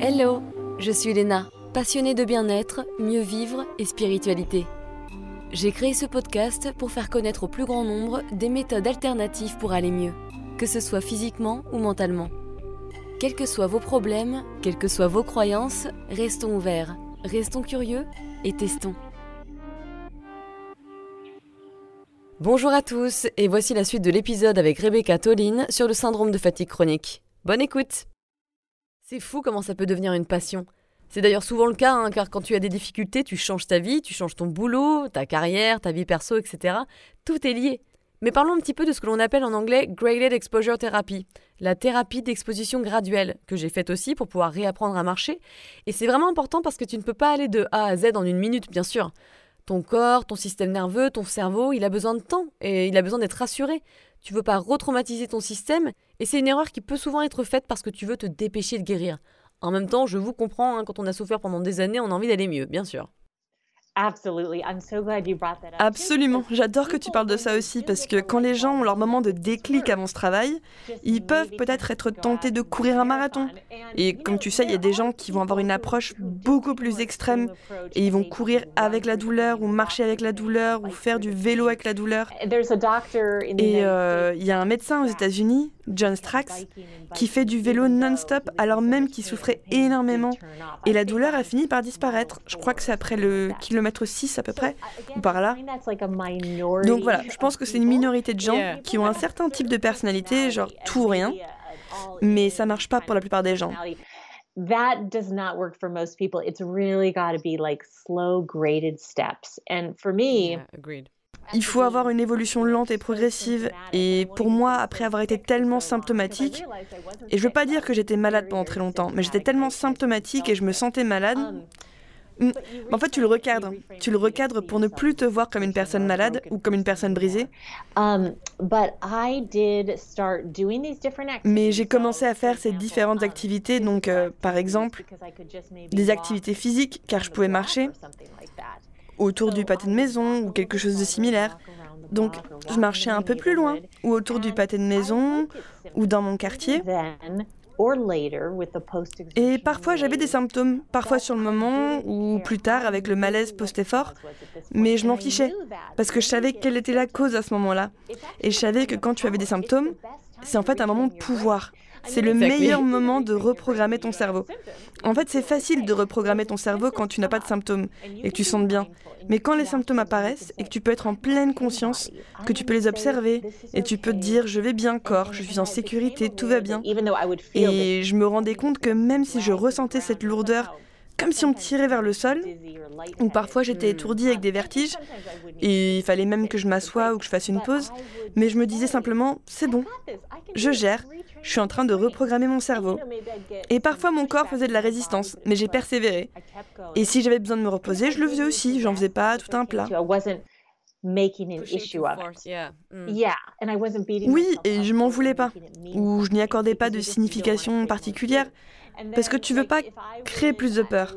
Hello, je suis Léna, passionnée de bien-être, mieux vivre et spiritualité. J'ai créé ce podcast pour faire connaître au plus grand nombre des méthodes alternatives pour aller mieux, que ce soit physiquement ou mentalement. Quels que soient vos problèmes, quelles que soient vos croyances, restons ouverts, restons curieux et testons. Bonjour à tous et voici la suite de l'épisode avec Rebecca Toline sur le syndrome de fatigue chronique. Bonne écoute C'est fou comment ça peut devenir une passion. C'est d'ailleurs souvent le cas, hein, car quand tu as des difficultés, tu changes ta vie, tu changes ton boulot, ta carrière, ta vie perso, etc. Tout est lié. Mais parlons un petit peu de ce que l'on appelle en anglais Graded Exposure Therapy, la thérapie d'exposition graduelle, que j'ai faite aussi pour pouvoir réapprendre à marcher. Et c'est vraiment important parce que tu ne peux pas aller de A à Z en une minute, bien sûr. Ton corps, ton système nerveux, ton cerveau, il a besoin de temps et il a besoin d'être rassuré. Tu veux pas retraumatiser ton système et c'est une erreur qui peut souvent être faite parce que tu veux te dépêcher de guérir. En même temps, je vous comprends, hein, quand on a souffert pendant des années, on a envie d'aller mieux, bien sûr. Absolument, j'adore que tu parles de ça aussi parce que quand les gens ont leur moment de déclic avant ce travail, ils peuvent peut-être être tentés de courir un marathon. Et comme tu sais, il y a des gens qui vont avoir une approche beaucoup plus extrême et ils vont courir avec la douleur ou marcher avec la douleur ou faire du vélo avec la douleur. Et euh, il y a un médecin aux États-Unis John Strax, qui fait du vélo non-stop alors même qu'il souffrait énormément. Et la douleur a fini par disparaître. Je crois que c'est après le kilomètre 6 à peu près, ou par là. Donc voilà, je pense que c'est une minorité de gens qui ont un certain type de personnalité, genre tout ou rien. Mais ça marche pas pour la plupart des gens. that does not work for most people. It's really got to be like slow graded steps. And for me, agreed. Il faut avoir une évolution lente et progressive. Et pour moi, après avoir été tellement symptomatique, et je veux pas dire que j'étais malade pendant très longtemps, mais j'étais tellement symptomatique et je me sentais malade. Hmm, en fait, tu le recadres. Tu le recadres pour ne plus te voir comme une personne malade ou comme une personne brisée. Mais j'ai commencé à faire ces différentes activités, donc euh, par exemple des activités physiques, car je pouvais marcher, autour du pâté de maison ou quelque chose de similaire. Donc, je marchais un peu plus loin, ou autour du pâté de maison, ou dans mon quartier. Et parfois j'avais des symptômes, parfois sur le moment ou plus tard avec le malaise post-effort, mais je m'en fichais parce que je savais quelle était la cause à ce moment-là. Et je savais que quand tu avais des symptômes, c'est en fait un moment de pouvoir. C'est le meilleur moment de reprogrammer ton cerveau. En fait, c'est facile de reprogrammer ton cerveau quand tu n'as pas de symptômes et que tu sens bien. Mais quand les symptômes apparaissent et que tu peux être en pleine conscience, que tu peux les observer et tu peux te dire je vais bien corps, je suis en sécurité, tout va bien. Et je me rendais compte que même si je ressentais cette lourdeur comme si on me tirait vers le sol, ou parfois j'étais étourdie avec des vertiges, et il fallait même que je m'assoie ou que je fasse une pause, mais je me disais simplement, c'est bon, je gère, je suis en train de reprogrammer mon cerveau. Et parfois mon corps faisait de la résistance, mais j'ai persévéré. Et si j'avais besoin de me reposer, je le faisais aussi, j'en faisais pas tout un plat. Oui, et je m'en voulais pas, ou je n'y accordais pas de signification particulière. Parce que tu veux pas créer plus de peur.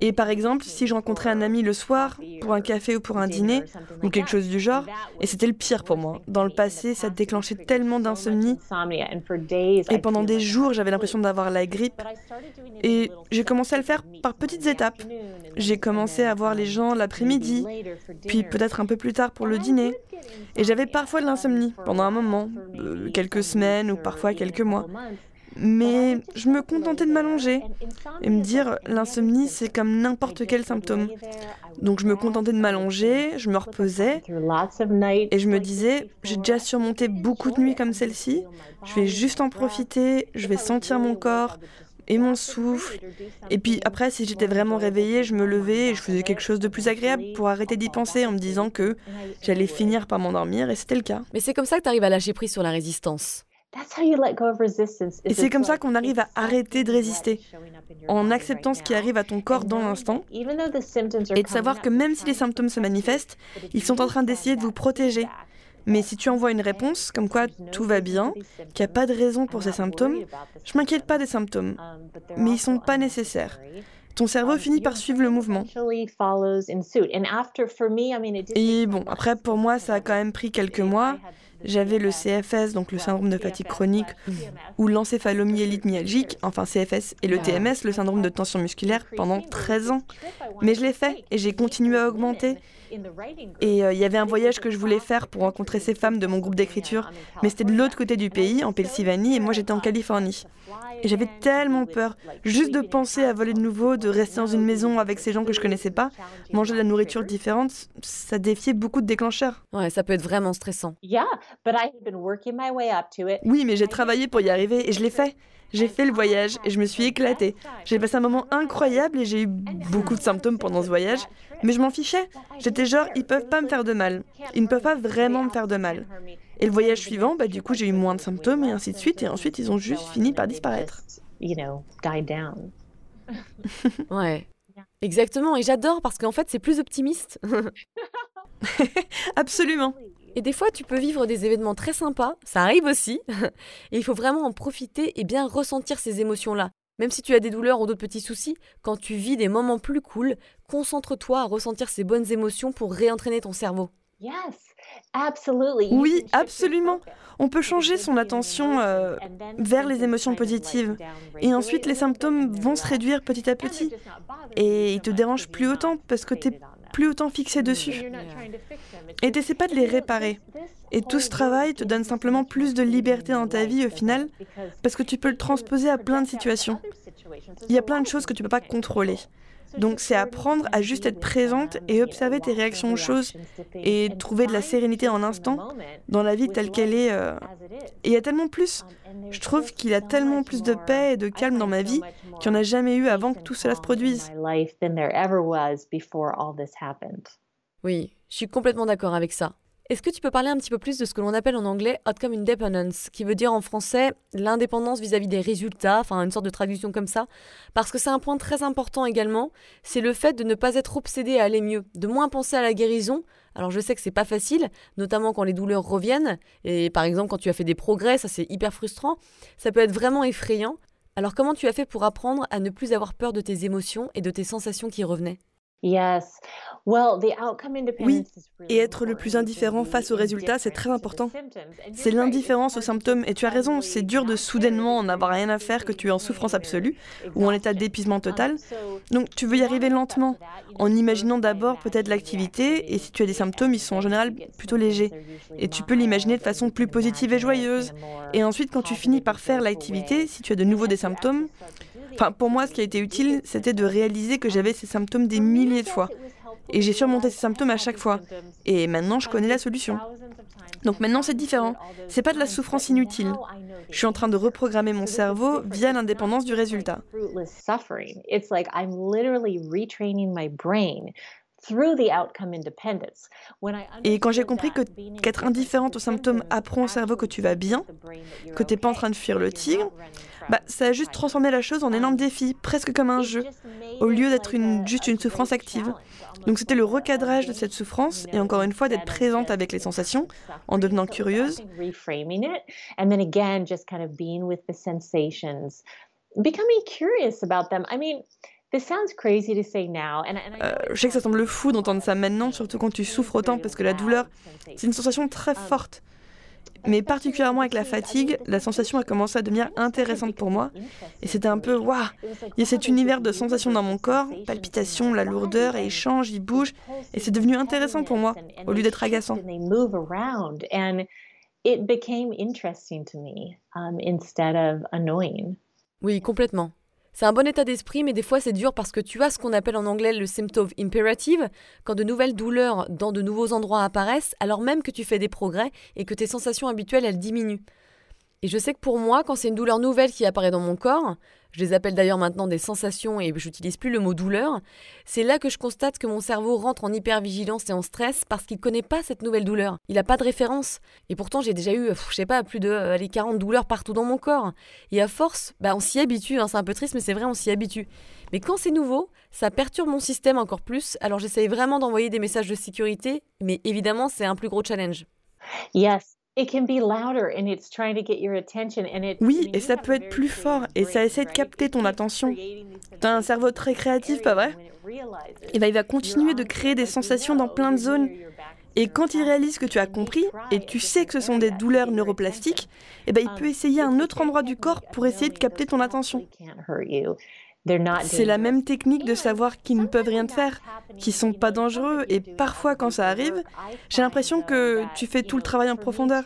Et par exemple, si je rencontrais un ami le soir, pour un café ou pour un dîner, ou quelque chose du genre, et c'était le pire pour moi. Dans le passé, ça déclenchait tellement d'insomnie. Et pendant des jours, j'avais l'impression d'avoir la grippe. Et j'ai commencé à le faire par petites étapes. J'ai commencé à voir les gens l'après-midi, puis peut-être un peu plus tard pour le dîner. Et j'avais parfois de l'insomnie pendant un moment, euh, quelques semaines ou parfois quelques mois. Mais je me contentais de m'allonger et me dire l'insomnie c'est comme n'importe quel symptôme. Donc je me contentais de m'allonger, je me reposais et je me disais j'ai déjà surmonté beaucoup de nuits comme celle-ci, je vais juste en profiter, je vais sentir mon corps et mon souffle. Et puis après si j'étais vraiment réveillée, je me levais et je faisais quelque chose de plus agréable pour arrêter d'y penser en me disant que j'allais finir par m'endormir et c'était le cas. Mais c'est comme ça que tu arrives à lâcher prise sur la résistance. Et c'est comme ça qu'on arrive à arrêter de résister, en acceptant ce qui arrive à ton corps dans l'instant, et de savoir que même si les symptômes se manifestent, ils sont en train d'essayer de vous protéger. Mais si tu envoies une réponse comme quoi tout va bien, qu'il n'y a pas de raison pour ces symptômes, je m'inquiète pas des symptômes, mais ils sont pas nécessaires. Ton cerveau finit par suivre le mouvement. Et bon, après pour moi ça a quand même pris quelques mois, J'avais le CFS, donc le syndrome de fatigue chronique, ou l'encéphalomyélite myalgique, enfin CFS, et le TMS, le syndrome de tension musculaire, pendant 13 ans. Mais je l'ai fait et j'ai continué à augmenter. Et euh, il y avait un voyage que je voulais faire pour rencontrer ces femmes de mon groupe d'écriture, mais c'était de l'autre côté du pays, en Pennsylvanie, et moi j'étais en Californie. Et j'avais tellement peur, juste de penser à voler de nouveau, de rester dans une maison avec ces gens que je connaissais pas, manger de la nourriture différente, ça défiait beaucoup de déclencheurs. Ouais, ça peut être vraiment stressant. Oui, mais j'ai travaillé pour y arriver et je l'ai fait. J'ai fait le voyage et je me suis éclatée. J'ai passé un moment incroyable et j'ai eu beaucoup de symptômes pendant ce voyage, mais je m'en fichais. J'étais genre, ils peuvent pas me faire de mal. Ils ne peuvent pas vraiment me faire de mal. Et le voyage suivant, bah, du coup, j'ai eu moins de symptômes et ainsi de suite. Et ensuite, ils ont juste fini par disparaître. ouais. Exactement. Et j'adore parce qu'en fait, c'est plus optimiste. Absolument. Et des fois, tu peux vivre des événements très sympas, ça arrive aussi, et il faut vraiment en profiter et bien ressentir ces émotions-là. Même si tu as des douleurs ou d'autres petits soucis, quand tu vis des moments plus cool, concentre-toi à ressentir ces bonnes émotions pour réentraîner ton cerveau. Oui, absolument. On peut changer son attention euh, vers les émotions positives. Et ensuite, les symptômes vont se réduire petit à petit. Et ils te dérangent plus autant parce que tu es plus autant fixé dessus. Et t'essaies pas de les réparer. Et tout ce travail te donne simplement plus de liberté dans ta vie au final, parce que tu peux le transposer à plein de situations. Il y a plein de choses que tu peux pas contrôler. Donc c'est apprendre à juste être présente et observer tes réactions aux choses et trouver de la sérénité en instant dans la vie telle qu'elle est. Euh. Et il y a tellement plus. Je trouve qu'il y a tellement plus de paix et de calme dans ma vie qu'il n'y en a jamais eu avant que tout cela se produise. Oui, je suis complètement d'accord avec ça. Est-ce que tu peux parler un petit peu plus de ce que l'on appelle en anglais outcome independence, qui veut dire en français l'indépendance vis-à-vis des résultats, enfin une sorte de traduction comme ça? Parce que c'est un point très important également, c'est le fait de ne pas être obsédé à aller mieux, de moins penser à la guérison. Alors je sais que c'est pas facile, notamment quand les douleurs reviennent, et par exemple quand tu as fait des progrès, ça c'est hyper frustrant, ça peut être vraiment effrayant. Alors comment tu as fait pour apprendre à ne plus avoir peur de tes émotions et de tes sensations qui revenaient? Oui, et être le plus indifférent face aux résultats, c'est très important. C'est l'indifférence aux symptômes, et tu as raison, c'est dur de soudainement en avoir rien à faire que tu es en souffrance absolue ou en état d'épuisement um, total. Donc tu veux y arriver lentement, en imaginant d'abord peut-être l'activité, et si tu as des symptômes, ils sont en général plutôt légers. Et tu peux l'imaginer de façon plus positive et joyeuse. Et ensuite, quand tu finis par faire l'activité, si tu as de nouveau des symptômes, Enfin, pour moi, ce qui a été utile, c'était de réaliser que j'avais ces symptômes des milliers de fois. Et j'ai surmonté ces symptômes à chaque fois. Et maintenant, je connais la solution. Donc maintenant, c'est différent. C'est pas de la souffrance inutile. Je suis en train de reprogrammer mon cerveau via l'indépendance du résultat. Et quand j'ai compris qu'être indifférente aux symptômes apprend au cerveau que tu vas bien, que tu n'es pas en train de fuir le tigre, bah, ça a juste transformé la chose en énorme défi, presque comme un jeu, au lieu d'être une, juste une souffrance active. Donc c'était le recadrage de cette souffrance et encore une fois d'être présente avec les sensations en devenant curieuse. Becoming curious about them. I mean, je sais que ça semble fou d'entendre ça maintenant, surtout quand tu souffres autant, parce que la douleur, c'est une sensation très um, forte. Mais particulièrement avec la fatigue, la sensation a commencé à devenir intéressante pour moi. Et c'était un peu, waouh, il y a cet univers de sensations dans mon corps, palpitations, la lourdeur, et il change, il bouge. Et c'est devenu intéressant pour moi, au lieu d'être agaçant. Oui, complètement. C'est un bon état d'esprit, mais des fois c'est dur parce que tu as ce qu'on appelle en anglais le symptom imperative, quand de nouvelles douleurs dans de nouveaux endroits apparaissent, alors même que tu fais des progrès et que tes sensations habituelles elles diminuent. Et je sais que pour moi, quand c'est une douleur nouvelle qui apparaît dans mon corps, je les appelle d'ailleurs maintenant des sensations et j'utilise plus le mot douleur, c'est là que je constate que mon cerveau rentre en hypervigilance et en stress parce qu'il connaît pas cette nouvelle douleur. Il n'a pas de référence. Et pourtant, j'ai déjà eu, je sais pas, plus de euh, les 40 douleurs partout dans mon corps. Et à force, bah, on s'y habitue, hein, c'est un peu triste, mais c'est vrai, on s'y habitue. Mais quand c'est nouveau, ça perturbe mon système encore plus, alors j'essaye vraiment d'envoyer des messages de sécurité, mais évidemment, c'est un plus gros challenge. Yes, oui, et ça peut être plus fort et ça essaie de capter ton attention. Tu as un cerveau très créatif, pas vrai? et bah, Il va continuer de créer des sensations dans plein de zones. Et quand il réalise que tu as compris et tu sais que ce sont des douleurs neuroplastiques, eh ben, il peut essayer un autre endroit du corps pour essayer de capter ton attention. C'est la même technique de savoir qu'ils ne peuvent rien te faire, qu'ils sont pas dangereux et parfois quand ça arrive, j'ai l'impression que tu fais tout le travail en profondeur.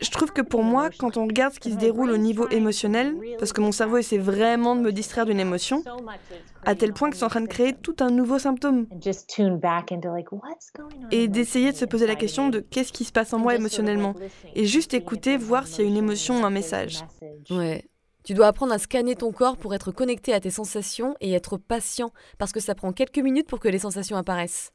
Je trouve que pour moi, quand on regarde ce qui se déroule au niveau émotionnel, parce que mon cerveau essaie vraiment de me distraire d'une émotion, à tel point que c'est en train de créer tout un nouveau symptôme. Et d'essayer de se poser la question de qu'est-ce qui se passe en moi émotionnellement. Et juste écouter, voir s'il y a une émotion ou un message. Ouais. Tu dois apprendre à scanner ton corps pour être connecté à tes sensations et être patient, parce que ça prend quelques minutes pour que les sensations apparaissent.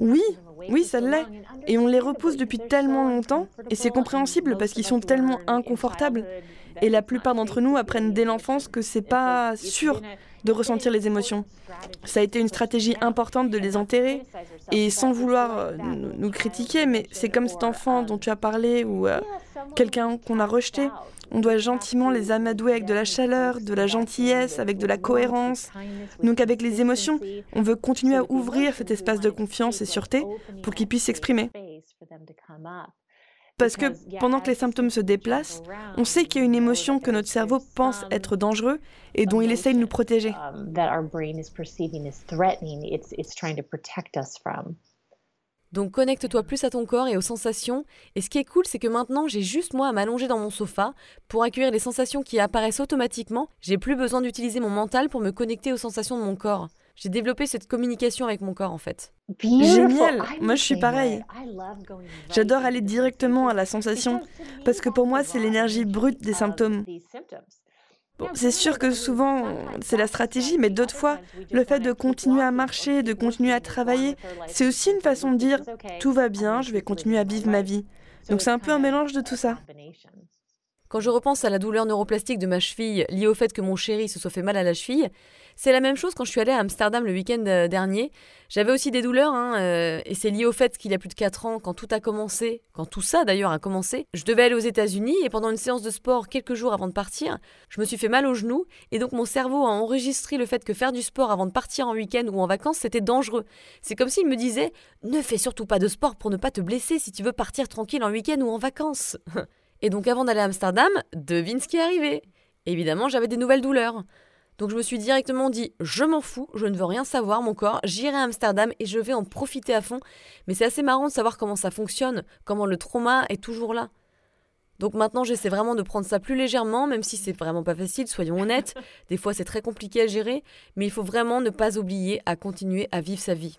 Oui, oui, ça l'est. Et on les repousse depuis tellement longtemps, et c'est compréhensible parce qu'ils sont tellement inconfortables. Et la plupart d'entre nous apprennent dès l'enfance que c'est pas sûr de ressentir les émotions. Ça a été une stratégie importante de les enterrer. Et sans vouloir euh, nous critiquer, mais c'est comme cet enfant dont tu as parlé ou euh, quelqu'un qu'on a rejeté. On doit gentiment les amadouer avec de la chaleur, de la gentillesse, avec de la cohérence. Donc avec les émotions, on veut continuer à ouvrir cet espace de confiance et sûreté pour qu'ils puissent s'exprimer. Parce que pendant que les symptômes se déplacent, on sait qu'il y a une émotion que notre cerveau pense être dangereux et dont il essaye de nous protéger. Donc connecte-toi plus à ton corps et aux sensations. Et ce qui est cool, c'est que maintenant, j'ai juste moi à m'allonger dans mon sofa pour accueillir les sensations qui apparaissent automatiquement. J'ai plus besoin d'utiliser mon mental pour me connecter aux sensations de mon corps. J'ai développé cette communication avec mon corps en fait. Génial Moi je suis pareil. J'adore aller directement à la sensation parce que pour moi c'est l'énergie brute des symptômes. c'est sûr que souvent c'est la stratégie, mais d'autres fois le fait de continuer à marcher, de continuer à travailler, c'est aussi une façon de dire tout va bien, je vais continuer à vivre ma vie. Donc c'est un peu un mélange de tout ça. Quand je repense à la douleur neuroplastique de ma cheville liée au fait que mon chéri se soit fait mal à la cheville, c'est la même chose quand je suis allée à Amsterdam le week-end euh, dernier. J'avais aussi des douleurs, hein, euh, et c'est lié au fait qu'il y a plus de 4 ans, quand tout a commencé, quand tout ça d'ailleurs a commencé, je devais aller aux États-Unis et pendant une séance de sport quelques jours avant de partir, je me suis fait mal au genou et donc mon cerveau a enregistré le fait que faire du sport avant de partir en week-end ou en vacances c'était dangereux. C'est comme s'il me disait ne fais surtout pas de sport pour ne pas te blesser si tu veux partir tranquille en week-end ou en vacances. Et donc avant d'aller à Amsterdam, devine ce qui est arrivé. Évidemment, j'avais des nouvelles douleurs. Donc je me suis directement dit, je m'en fous, je ne veux rien savoir, mon corps, j'irai à Amsterdam et je vais en profiter à fond. Mais c'est assez marrant de savoir comment ça fonctionne, comment le trauma est toujours là. Donc maintenant, j'essaie vraiment de prendre ça plus légèrement, même si c'est vraiment pas facile, soyons honnêtes. Des fois, c'est très compliqué à gérer, mais il faut vraiment ne pas oublier à continuer à vivre sa vie.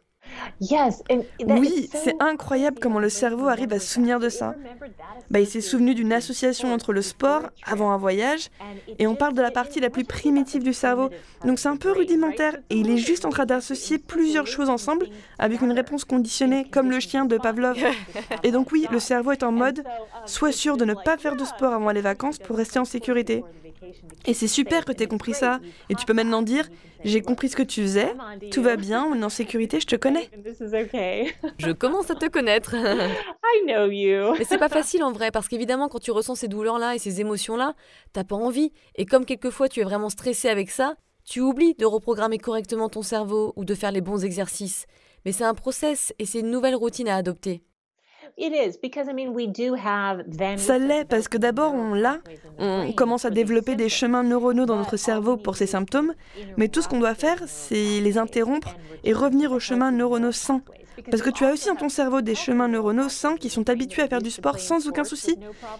Oui, c'est incroyable comment le cerveau arrive à se souvenir de ça. Bah, il s'est souvenu d'une association entre le sport avant un voyage, et on parle de la partie la plus primitive du cerveau. Donc c'est un peu rudimentaire, et il est juste en train d'associer plusieurs choses ensemble avec une réponse conditionnée, comme le chien de Pavlov. Et donc oui, le cerveau est en mode, sois sûr de ne pas faire de sport avant les vacances pour rester en sécurité. Et c'est super que tu aies compris ça. Et tu peux maintenant dire J'ai compris ce que tu faisais, tout va bien, on est en sécurité, je te connais. Je commence à te connaître. Mais c'est pas facile en vrai, parce qu'évidemment, quand tu ressens ces douleurs-là et ces émotions-là, t'as pas envie. Et comme quelquefois tu es vraiment stressé avec ça, tu oublies de reprogrammer correctement ton cerveau ou de faire les bons exercices. Mais c'est un process et c'est une nouvelle routine à adopter. Ça l'est parce que d'abord on l'a, on commence à développer des chemins neuronaux dans notre cerveau pour ces symptômes, mais tout ce qu'on doit faire, c'est les interrompre et revenir aux chemins neuronaux sains. Parce que tu as aussi dans ton cerveau des chemins neuronaux sains qui sont habitués à faire du sport sans aucun souci.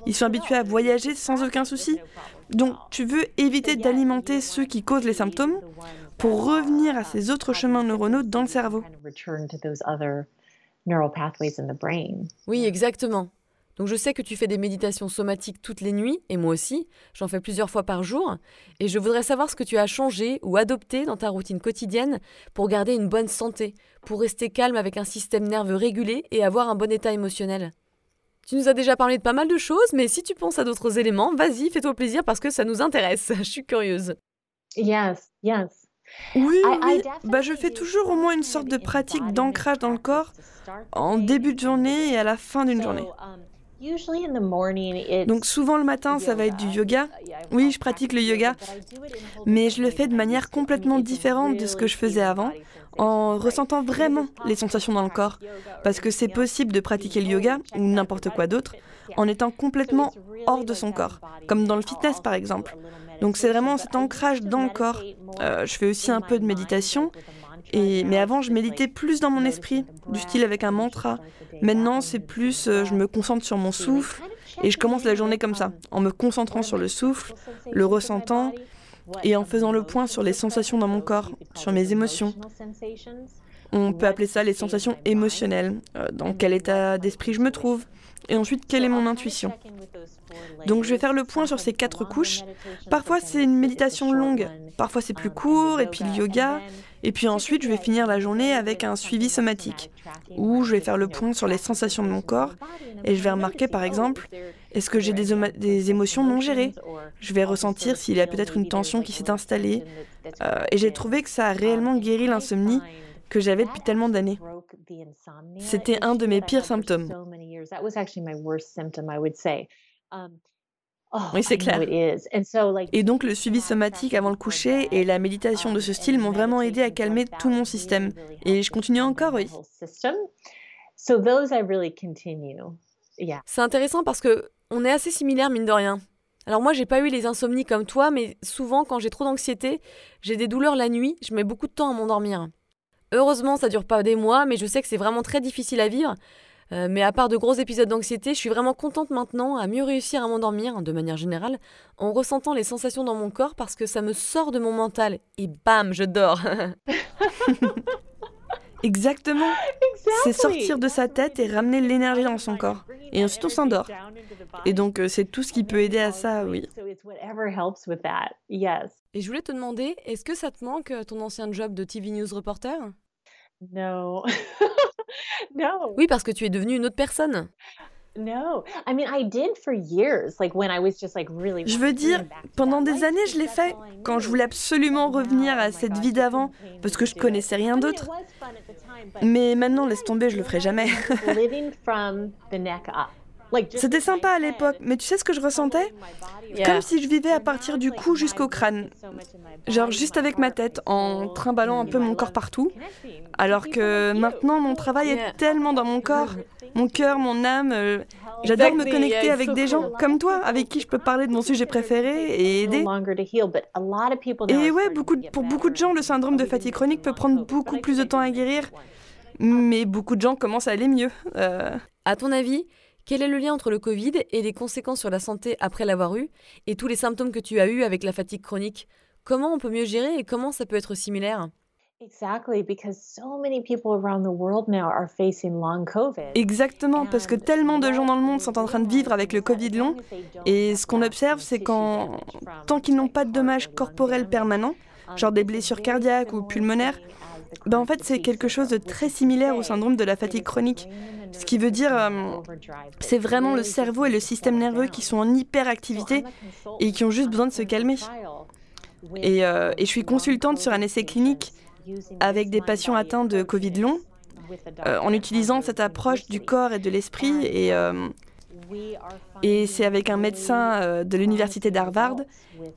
Ils sont habitués à voyager sans aucun souci. Donc tu veux éviter d'alimenter ceux qui causent les symptômes pour revenir à ces autres chemins neuronaux dans le cerveau. Oui, exactement. Donc je sais que tu fais des méditations somatiques toutes les nuits, et moi aussi, j'en fais plusieurs fois par jour, et je voudrais savoir ce que tu as changé ou adopté dans ta routine quotidienne pour garder une bonne santé, pour rester calme avec un système nerveux régulé et avoir un bon état émotionnel. Tu nous as déjà parlé de pas mal de choses, mais si tu penses à d'autres éléments, vas-y, fais-toi plaisir parce que ça nous intéresse. Je suis curieuse. Yes, yes. Oui, oui. Bah, je fais toujours au moins une sorte de pratique d'ancrage dans le corps en début de journée et à la fin d'une journée. Donc souvent le matin, ça va être du yoga. Oui, je pratique le yoga, mais je le fais de manière complètement différente de ce que je faisais avant, en ressentant vraiment les sensations dans le corps. Parce que c'est possible de pratiquer le yoga, ou n'importe quoi d'autre, en étant complètement hors de son corps, comme dans le fitness. par exemple. Donc c'est vraiment cet ancrage dans le corps. Euh, je fais aussi un peu de méditation, mais avant je méditais plus dans mon esprit, du style avec un mantra. Maintenant c'est plus, euh, je me concentre sur mon souffle, et je commence la journée comme ça, en me concentrant sur le souffle, le ressentant, et en faisant le point sur les sensations dans mon corps, sur mes émotions. On peut appeler ça les sensations émotionnelles, euh, dans quel état d'esprit je me trouve, et ensuite quelle est mon intuition. Donc je vais faire le point sur ces quatre couches. Parfois c'est une méditation longue, parfois c'est plus court, et puis le yoga, et puis ensuite je vais finir la journée avec un suivi somatique, où je vais faire le point sur les sensations de mon corps, et je vais remarquer par exemple, est-ce que j'ai des, émotions non gérées? Je vais ressentir s'il y a peut-être une tension qui s'est installée, euh, et j'ai trouvé que ça a réellement guéri l'insomnie que j'avais depuis tellement d'années. C'était un de mes pires symptômes. Oui, c'est clair. Et donc le suivi somatique avant le coucher et la méditation de ce style m'ont vraiment aidé à calmer tout mon système. Et je continue encore, oui. C'est intéressant parce que on est assez similaires mine de rien. Alors moi j'ai pas eu les insomnies comme toi, mais souvent quand j'ai trop d'anxiété, j'ai des douleurs la nuit, je mets beaucoup de temps à m'endormir. Heureusement ça dure pas des mois, mais je sais que c'est vraiment très difficile à vivre euh, mais à part de gros épisodes d'anxiété, je suis vraiment contente maintenant à mieux réussir à m'endormir, de manière générale, en ressentant les sensations dans mon corps parce que ça me sort de mon mental et bam, je dors. Exactement. C'est sortir de sa tête et ramener l'énergie dans son corps. Et ensuite on s'endort. Et donc euh, c'est tout ce qui peut aider à ça, oui. Et je voulais te demander, est-ce que ça te manque euh, ton ancien job de TV News reporter? Non. Oui, parce que tu es devenue une autre personne. Je veux dire, pendant des années, je l'ai fait quand je voulais absolument revenir à cette vie d'avant parce que je connaissais rien d'autre. Mais maintenant, laisse tomber, je le ferai jamais. C'était sympa à l'époque, mais tu sais ce que je ressentais? Comme si je vivais à partir du cou jusqu'au crâne. Genre juste avec ma tête, en trimballant un peu mon corps partout. Alors que maintenant, mon travail est tellement dans mon corps, mon cœur, mon âme. Euh, j'adore me connecter avec des gens comme toi, avec qui je peux parler de mon sujet préféré et aider. Et ouais, beaucoup pour beaucoup de gens, le syndrome de fatigue chronique peut prendre beaucoup plus de temps à guérir. Mais beaucoup de gens commencent à aller mieux. Euh... À ton avis, quel est le lien entre le Covid et les conséquences sur la santé après l'avoir eu et tous les symptômes que tu as eus avec la fatigue chronique? Comment on peut mieux gérer et comment ça peut être similaire? Exactement, parce que tellement de gens dans le monde sont en train de vivre avec le Covid long, et ce qu'on observe, c'est qu'en tant qu'ils n'ont pas de dommages corporels permanents, genre des blessures cardiaques ou pulmonaires, ben en fait c'est quelque chose de très similaire au syndrome de la fatigue chronique. Ce qui veut dire, euh, c'est vraiment le cerveau et le système nerveux qui sont en hyperactivité et qui ont juste besoin de se calmer. Et, euh, je suis consultante sur un essai clinique avec des patients atteints de Covid long, euh, en utilisant cette approche du corps et de l'esprit. Et, et c'est avec un médecin de l'université d'Harvard.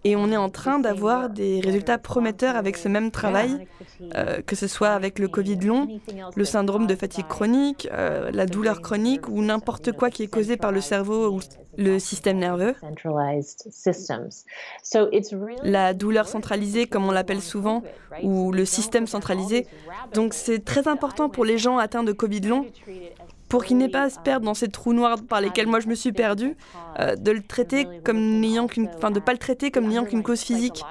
Et on est en train d'avoir des résultats prometteurs avec ce même travail. Euh, que ce soit avec le Covid long, le syndrome de fatigue chronique, euh, la douleur chronique ou n'importe quoi qui est causé par le cerveau ou le système nerveux. La douleur centralisée, comme on l'appelle souvent, ou le système centralisé. Donc c'est très important pour les gens atteints de Covid long pour qu'ils n'aient pas à se perdre dans ces trous noirs par lesquels moi je me suis perdue, euh, de le traiter comme n'ayant qu'une, enfin de pas le traiter comme n'ayant qu'une cause physique,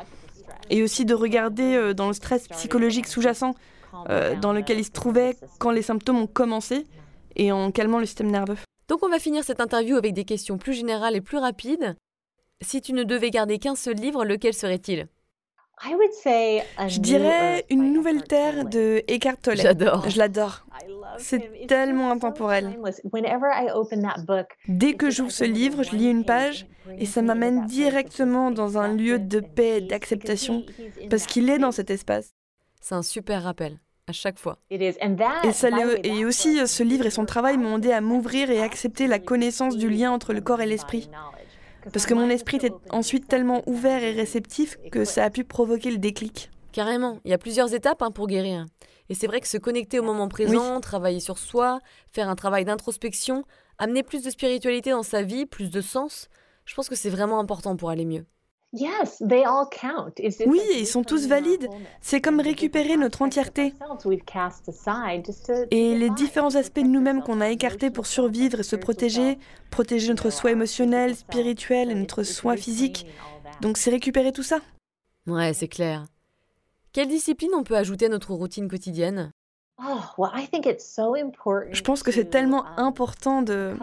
et aussi de regarder euh, dans le stress psychologique sous-jacent euh, dans lequel il se trouvait quand les symptômes ont commencé et en calmant le système nerveux. Donc on va finir cette interview avec des questions plus générales et plus rapides. Si tu ne devais garder qu'un seul livre, lequel serait-il? Je dirais Une nouvelle terre de Eckhart Tolle. J'adore. Je l'adore. C'est tellement intemporel. Dès que j'ouvre ce livre, je lis une page et ça m'amène directement dans un lieu de paix et d'acceptation parce qu'il est dans cet espace. C'est un super rappel. à chaque fois. Et, ça, et aussi, ce livre et son travail m'ont aidé à m'ouvrir et accepter la connaissance du lien entre le corps et l'esprit. Parce que mon esprit était ensuite tellement ouvert et réceptif que ça a pu provoquer le déclic. Carrément, il y a plusieurs étapes hein, pour guérir. Et c'est vrai que se connecter au moment présent, travailler sur soi, faire un travail d'introspection, amener plus de spiritualité dans sa vie, plus de sens, je pense que c'est vraiment important pour aller mieux. Oui, ils sont tous valides. C'est comme récupérer notre entièreté. Et les différents aspects de nous-mêmes qu'on a écartés pour survivre et se protéger, protéger notre soi émotionnel, spirituel et notre soi physique. Donc c'est récupérer tout ça. Ouais, c'est clair. Quelle discipline on peut ajouter à notre routine quotidienne? Je pense que c'est tellement um, important de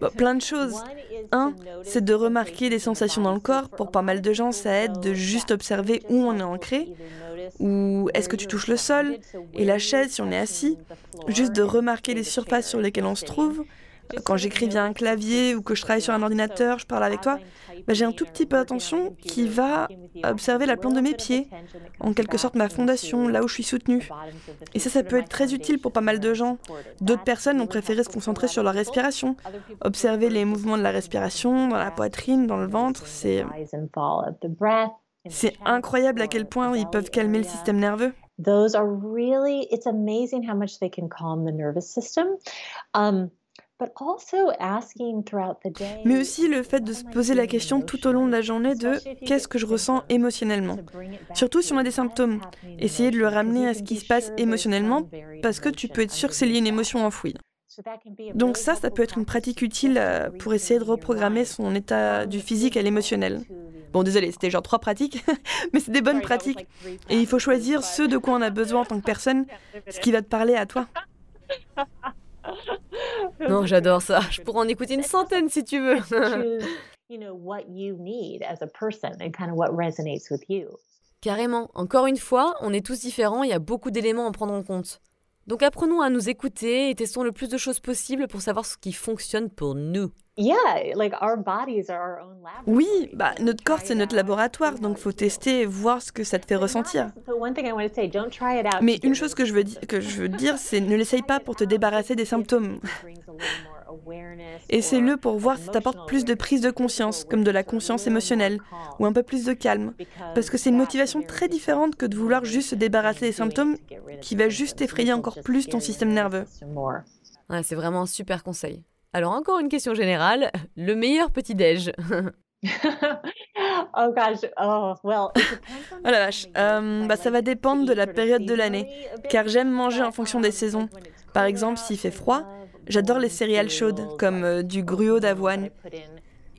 bah, plein de choses. Un, c'est de remarquer les sensations dans le corps. Pour pas mal de gens, ça aide de juste observer où on est ancré, ou est-ce que tu touches le sol et la chaise si on est assis? Juste de remarquer les surfaces sur lesquelles on se trouve. Quand j'écris via un clavier ou que je travaille sur un ordinateur, je parle avec toi, bah, j'ai un tout petit peu d'attention qui va observer la plante de mes pieds, en quelque sorte ma fondation, là où je suis soutenue. Et ça, ça peut être très utile pour pas mal de gens. D'autres personnes ont préféré se concentrer sur leur respiration, observer les mouvements de la respiration dans la poitrine, dans le ventre, c'est... Incroyable à quel point ils peuvent calmer le système nerveux. Those are really, it's amazing how much they can calm the nervous system. Um, mais aussi le fait de se poser la question tout au long de la journée de qu'est-ce que je ressens émotionnellement. Surtout si on a des symptômes. Essayer de le ramener à ce qui se passe émotionnellement parce que tu peux être sûr que c'est lié à une émotion enfouie. Donc ça, ça peut être une pratique utile euh, pour essayer de reprogrammer son état du physique à l'émotionnel. Bon, désolé, c'était genre trois pratiques, mais c'est des bonnes pratiques. Et il faut choisir ce de quoi on a besoin en tant que personne, ce qui va te parler à toi. Non, j'adore ça. Je pourrais en écouter une centaine si tu veux. Carrément. Encore une fois, on est tous différents, il y a beaucoup d'éléments à prendre en compte. Donc apprenons à nous écouter et testons le plus de choses possibles pour savoir ce qui fonctionne pour nous. Oui, bah, notre corps c'est notre laboratoire, donc faut tester et voir ce que ça te fait ressentir. Mais une chose que je veux, que je veux dire, c'est ne l'essaye pas pour te débarrasser des symptômes. Essaie-le pour voir si t'apporte plus de prise de conscience, comme de la conscience émotionnelle, ou un peu plus de calme. Parce que c'est une motivation très différente que de vouloir juste se débarrasser des symptômes qui va juste effrayer encore plus ton système nerveux. Ouais, c'est vraiment un super conseil. Alors encore une question générale, le meilleur petit-déj oh gosh, oh well. oh la vache, euh, bah, ça va dépendre de la période de l'année, car j'aime manger en fonction des saisons. Par exemple, s'il fait froid, j'adore les céréales chaudes, comme euh, du gruau d'avoine.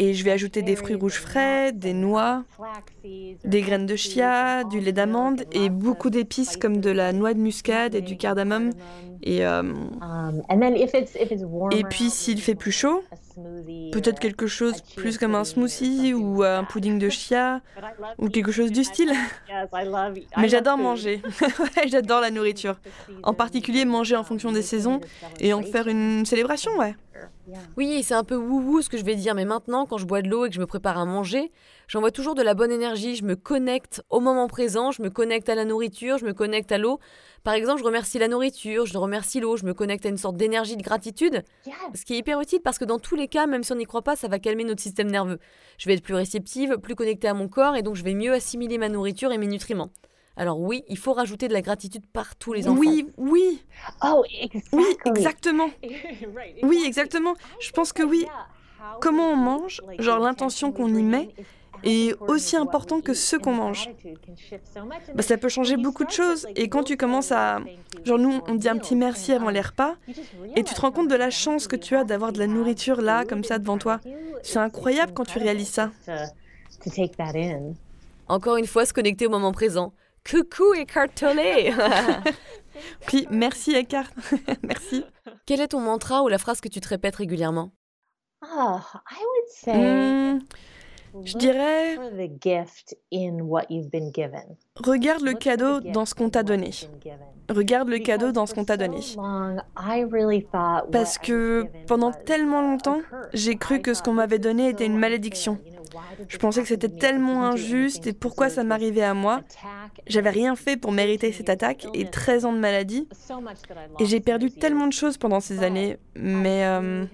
Et je vais ajouter des fruits rouges frais, des noix, des graines de chia, du lait d'amande et beaucoup d'épices comme de la noix de muscade et du cardamome. Et, euh, et puis s'il fait plus chaud, peut-être quelque chose plus comme un smoothie ou un pudding de chia ou quelque chose du style. Mais j'adore manger. j'adore la nourriture. En particulier manger en fonction des saisons et en faire une célébration, ouais. Oui, c'est un peu wouhou ce que je vais dire, mais maintenant, quand je bois de l'eau et que je me prépare à manger, j'envoie toujours de la bonne énergie. Je me connecte au moment présent, je me connecte à la nourriture, je me connecte à l'eau. Par exemple, je remercie la nourriture, je remercie l'eau, je me connecte à une sorte d'énergie de gratitude. Ce qui est hyper utile parce que dans tous les cas, même si on n'y croit pas, ça va calmer notre système nerveux. Je vais être plus réceptive, plus connectée à mon corps et donc je vais mieux assimiler ma nourriture et mes nutriments. Alors oui, il faut rajouter de la gratitude par tous les enfants. Oui, oui. Oh, oui, exactement. Oui, exactement. Je pense que oui. Comment on mange, genre l'intention qu'on y met, est aussi important que ce qu'on mange. Bah, ça peut changer beaucoup de choses. Et quand tu commences à... Genre nous, on dit un petit merci avant les repas, et tu te rends compte de la chance que tu as d'avoir de la nourriture là, comme ça, devant toi. C'est incroyable quand tu réalises ça. Encore une fois, se connecter au moment présent. Coucou écartelé Puis merci Eckhart, merci. Quel est ton mantra ou la phrase que tu te répètes régulièrement? Oh, hmm, je dirais Regarde le cadeau dans ce qu'on t'a donné. Regarde le cadeau dans ce qu'on t'a donné. Parce que pendant tellement longtemps, j'ai cru que ce qu'on m'avait donné était une malédiction. Je pensais que c'était tellement injuste et pourquoi ça m'arrivait à moi. J'avais rien fait pour mériter cette attaque et 13 ans de maladie. Et j'ai perdu tellement de choses pendant ces années. Mais, euh,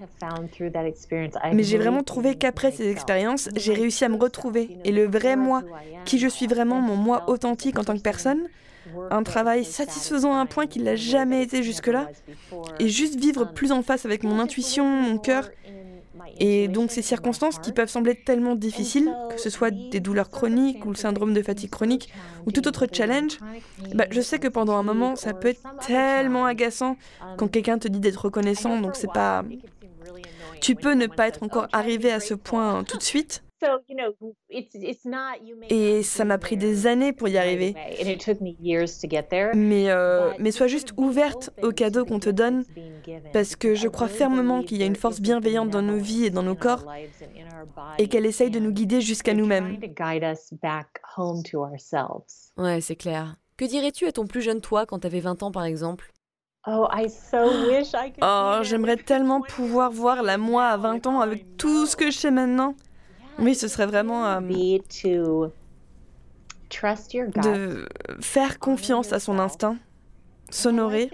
mais j'ai vraiment trouvé qu'après ces expériences, j'ai réussi à me retrouver. Et le vrai moi, qui je suis vraiment, mon moi authentique en tant que personne, un travail satisfaisant à un point qu'il n'a jamais été jusque-là, et juste vivre plus en face avec mon intuition, mon cœur, et donc ces circonstances qui peuvent sembler tellement difficiles, que ce soit des douleurs chroniques ou le syndrome de fatigue chronique ou tout autre challenge, bah, je sais que pendant un moment ça peut être tellement agaçant quand quelqu'un te dit d'être reconnaissant, donc c'est pas... Tu peux ne pas être encore arrivé à ce point tout de suite, et ça m'a pris des années pour y arriver. Mais, euh, mais sois juste ouverte aux cadeaux qu'on te donne, parce que je crois fermement qu'il y a une force bienveillante dans nos vies et dans nos corps, et qu'elle essaye de nous guider jusqu'à nous-mêmes. Ouais, c'est clair. Que dirais-tu à ton plus jeune toi quand tu avais 20 ans, par exemple? Oh, oh j'aimerais tellement pouvoir voir la moi à 20 ans avec tout ce que je sais maintenant. Oui, ce serait vraiment euh, de faire confiance à son instinct, s'honorer.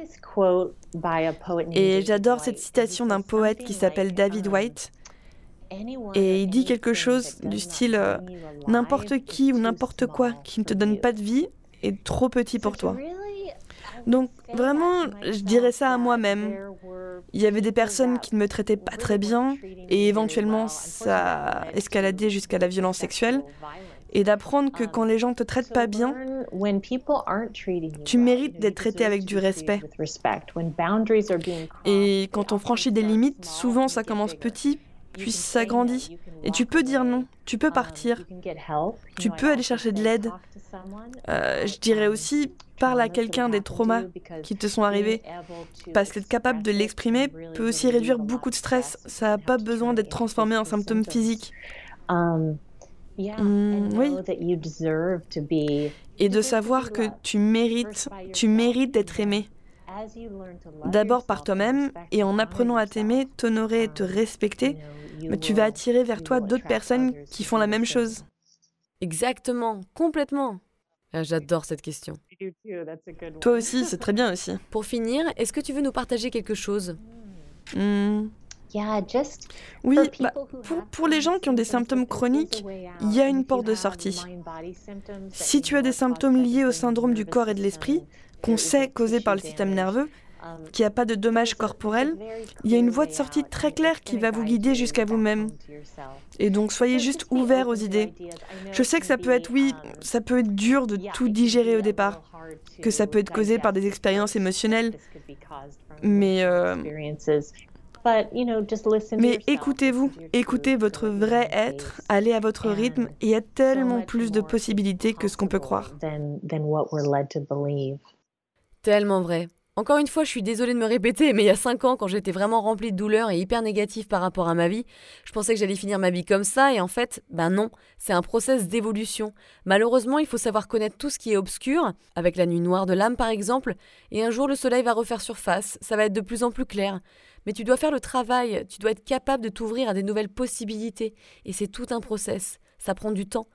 Et j'adore cette citation d'un poète qui s'appelle David White. Et il dit quelque chose du style euh, N'importe qui ou n'importe quoi qui ne te donne pas de vie est trop petit pour toi. Donc vraiment, je dirais ça à moi-même. Il y avait des personnes qui ne me traitaient pas très bien et éventuellement ça a escaladé jusqu'à la violence sexuelle. Et d'apprendre que quand les gens ne te traitent pas bien, tu mérites d'être traité avec du respect. Et quand on franchit des limites, souvent ça commence petit, puis ça grandit. Et tu peux dire non, tu peux partir, tu peux aller chercher de l'aide. Euh, je dirais aussi, parle à quelqu'un des traumas qui te sont arrivés, parce qu'être capable de l'exprimer peut aussi réduire beaucoup de stress. Ça n'a pas besoin d'être transformé en symptômes physiques. Um, mm, oui. Et de savoir que tu mérites, tu mérites d'être aimé. D'abord par toi-même et en apprenant à t'aimer, t'honorer et te respecter, mais tu vas attirer vers toi d'autres personnes qui font la même chose. Exactement, complètement. Ah, j'adore cette question. Toi aussi, c'est très bien aussi. Pour finir, est-ce que tu veux nous partager quelque chose? Hmm. Oui, bah, pour, pour, les gens qui ont des symptômes chroniques, il y a une porte de sortie. Si tu as des symptômes liés au syndrome du corps et de l'esprit, qu'on sait causés par le système nerveux, qu'il n'y a pas de dommages corporels, il y a une voie de sortie très claire qui va vous guider jusqu'à vous-même. Et donc soyez juste ouverts aux idées. Je sais que ça peut être, oui, ça peut être dur de tout digérer au départ, que ça peut être causé par des expériences émotionnelles, mais... Euh, mais écoutez-vous, écoutez votre vrai être, allez à votre rythme, il y a tellement plus de possibilités que ce qu'on peut croire. Tellement vrai. Encore une fois, je suis désolée de me répéter, mais il y a 5 ans, quand j'étais vraiment remplie de douleurs et hyper négative par rapport à ma vie, je pensais que j'allais finir ma vie comme ça, et en fait, ben non, c'est un process d'évolution. Malheureusement, il faut savoir connaître tout ce qui est obscur, avec la nuit noire de l'âme par exemple, et un jour le soleil va refaire surface, ça va être de plus en plus clair. Mais tu dois faire le travail, tu dois être capable de t'ouvrir à des nouvelles possibilités, et c'est tout un process, ça prend du temps.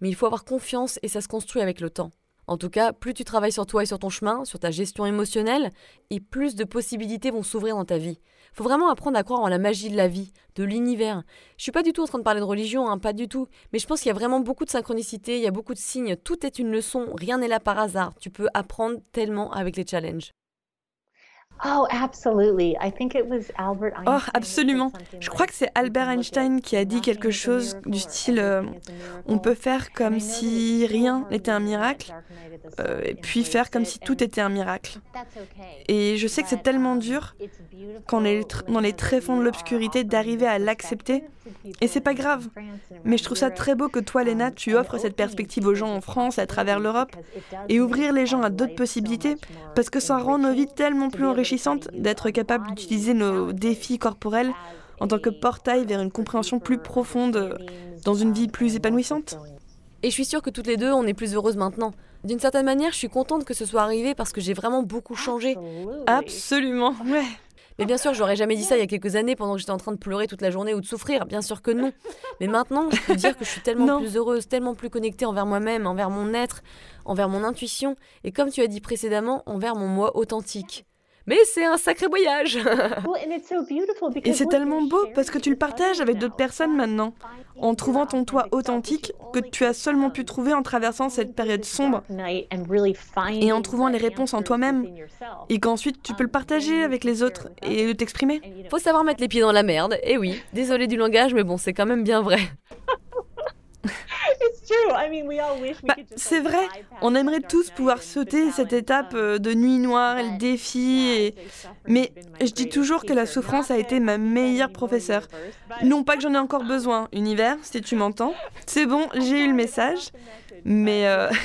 Mais il faut avoir confiance et ça se construit avec le temps. En tout cas, plus tu travailles sur toi et sur ton chemin, sur ta gestion émotionnelle, et plus de possibilités vont s'ouvrir dans ta vie. Faut vraiment apprendre à croire en la magie de la vie, de l'univers. Je suis pas du tout en train de parler de religion, hein, pas du tout, mais je pense qu'il y a vraiment beaucoup de synchronicité, il y a beaucoup de signes, tout est une leçon, rien n'est là par hasard. Tu peux apprendre tellement avec les challenges. Oh, oh, absolument. Je crois que c'est Albert Einstein qui a dit quelque chose du style euh, on peut faire comme si rien n'était un miracle, euh, et puis faire comme si tout était un miracle. Et je sais que c'est tellement dur, quand on est dans les tréfonds de l'obscurité, d'arriver à l'accepter. Et c'est pas grave. Mais je trouve ça très beau que toi, Léna, tu offres cette perspective aux gens en France, à travers l'Europe, et ouvrir les gens à d'autres possibilités, parce que ça rend nos vies tellement plus enrichissantes d'être capable d'utiliser nos défis corporels en tant que portail vers une compréhension plus profonde dans une vie plus épanouissante. Et je suis sûre que toutes les deux, on est plus heureuses maintenant. D'une certaine manière, je suis contente que ce soit arrivé parce que j'ai vraiment beaucoup changé. Absolument, ouais. Mais bien sûr, j'aurais jamais dit ça il y a quelques années pendant que j'étais en train de pleurer toute la journée ou de souffrir. Bien sûr que non. Mais maintenant, je peux dire que je suis tellement Non. plus heureuse, tellement plus connectée envers moi-même, envers mon être, envers mon intuition et comme tu as dit précédemment, envers mon moi authentique. Mais c'est un sacré voyage. Et c'est tellement beau parce que tu le partages avec d'autres personnes maintenant, en trouvant ton toi authentique que tu as seulement pu trouver en traversant cette période sombre et en trouvant les réponses en toi-même. et qu'ensuite tu peux le partager avec les autres et t'exprimer. Faut savoir mettre les pieds dans la merde. Et oui, désolé du langage, mais bon, c'est quand même bien vrai. Bah, c'est vrai, on aimerait tous pouvoir sauter cette étape euh, de nuit noire et le défi. Et... Mais je dis toujours que la souffrance a été ma meilleure professeure. Non pas que j'en ai encore besoin, univers, si tu m'entends. C'est bon, j'ai eu le message. Mais, euh,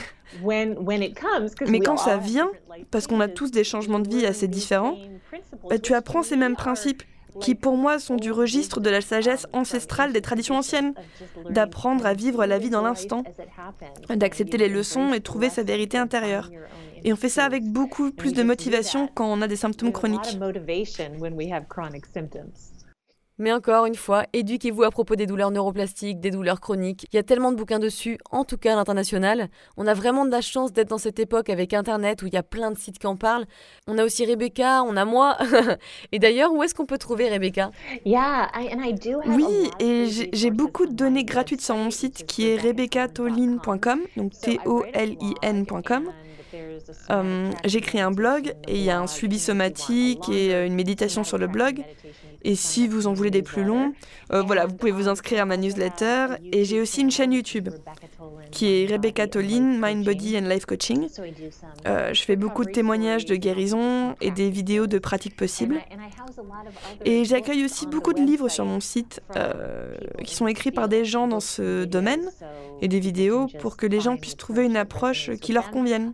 Mais quand ça vient, parce qu'on a tous des changements de vie assez différents, bah, tu apprends ces mêmes principes qui pour moi sont du registre de la sagesse ancestrale des traditions anciennes, d'apprendre à vivre la vie dans l'instant, d'accepter les leçons et trouver sa vérité intérieure. Et on fait ça avec beaucoup plus de motivation quand on a des symptômes chroniques. Mais encore une fois, éduquez-vous à propos des douleurs neuroplastiques, des douleurs chroniques. Il y a tellement de bouquins dessus, en tout cas à l'international. On a vraiment de la chance d'être dans cette époque avec Internet où il y a plein de sites qui en parlent. On a aussi Rebecca, on a moi. et d'ailleurs, où est-ce qu'on peut trouver Rebecca? Oui, et j'ai j'ai beaucoup de données gratuites sur mon site qui est rebeccatoline.com, donc T-O-L-I-N.com. Euh, J'écris un blog et il y a un suivi somatique et euh, une méditation sur le blog. Et si vous en voulez des plus longs, euh, voilà, vous pouvez vous inscrire à ma newsletter. Et j'ai aussi une chaîne YouTube qui est Rebecca Toline, Mind, Body and Life Coaching. Euh, je fais beaucoup de témoignages de guérison et des vidéos de pratiques possibles. Et j'accueille aussi beaucoup de livres sur mon site euh, qui sont écrits par des gens dans ce domaine et des vidéos pour que les gens puissent trouver une approche qui leur convienne.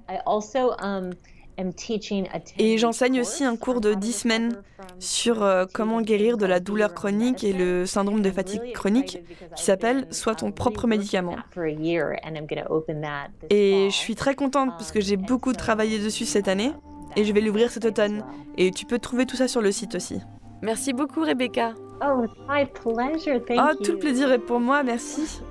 Et j'enseigne aussi un cours de 10 semaines sur euh, comment guérir de la douleur chronique et le syndrome de fatigue chronique qui s'appelle Sois ton propre médicament. Et je suis très contente parce que j'ai beaucoup travaillé dessus cette année et je vais l'ouvrir cet automne. Et tu peux trouver tout ça sur le site aussi. Merci beaucoup Rebecca. Oh, Oh, tout le plaisir est pour moi, merci.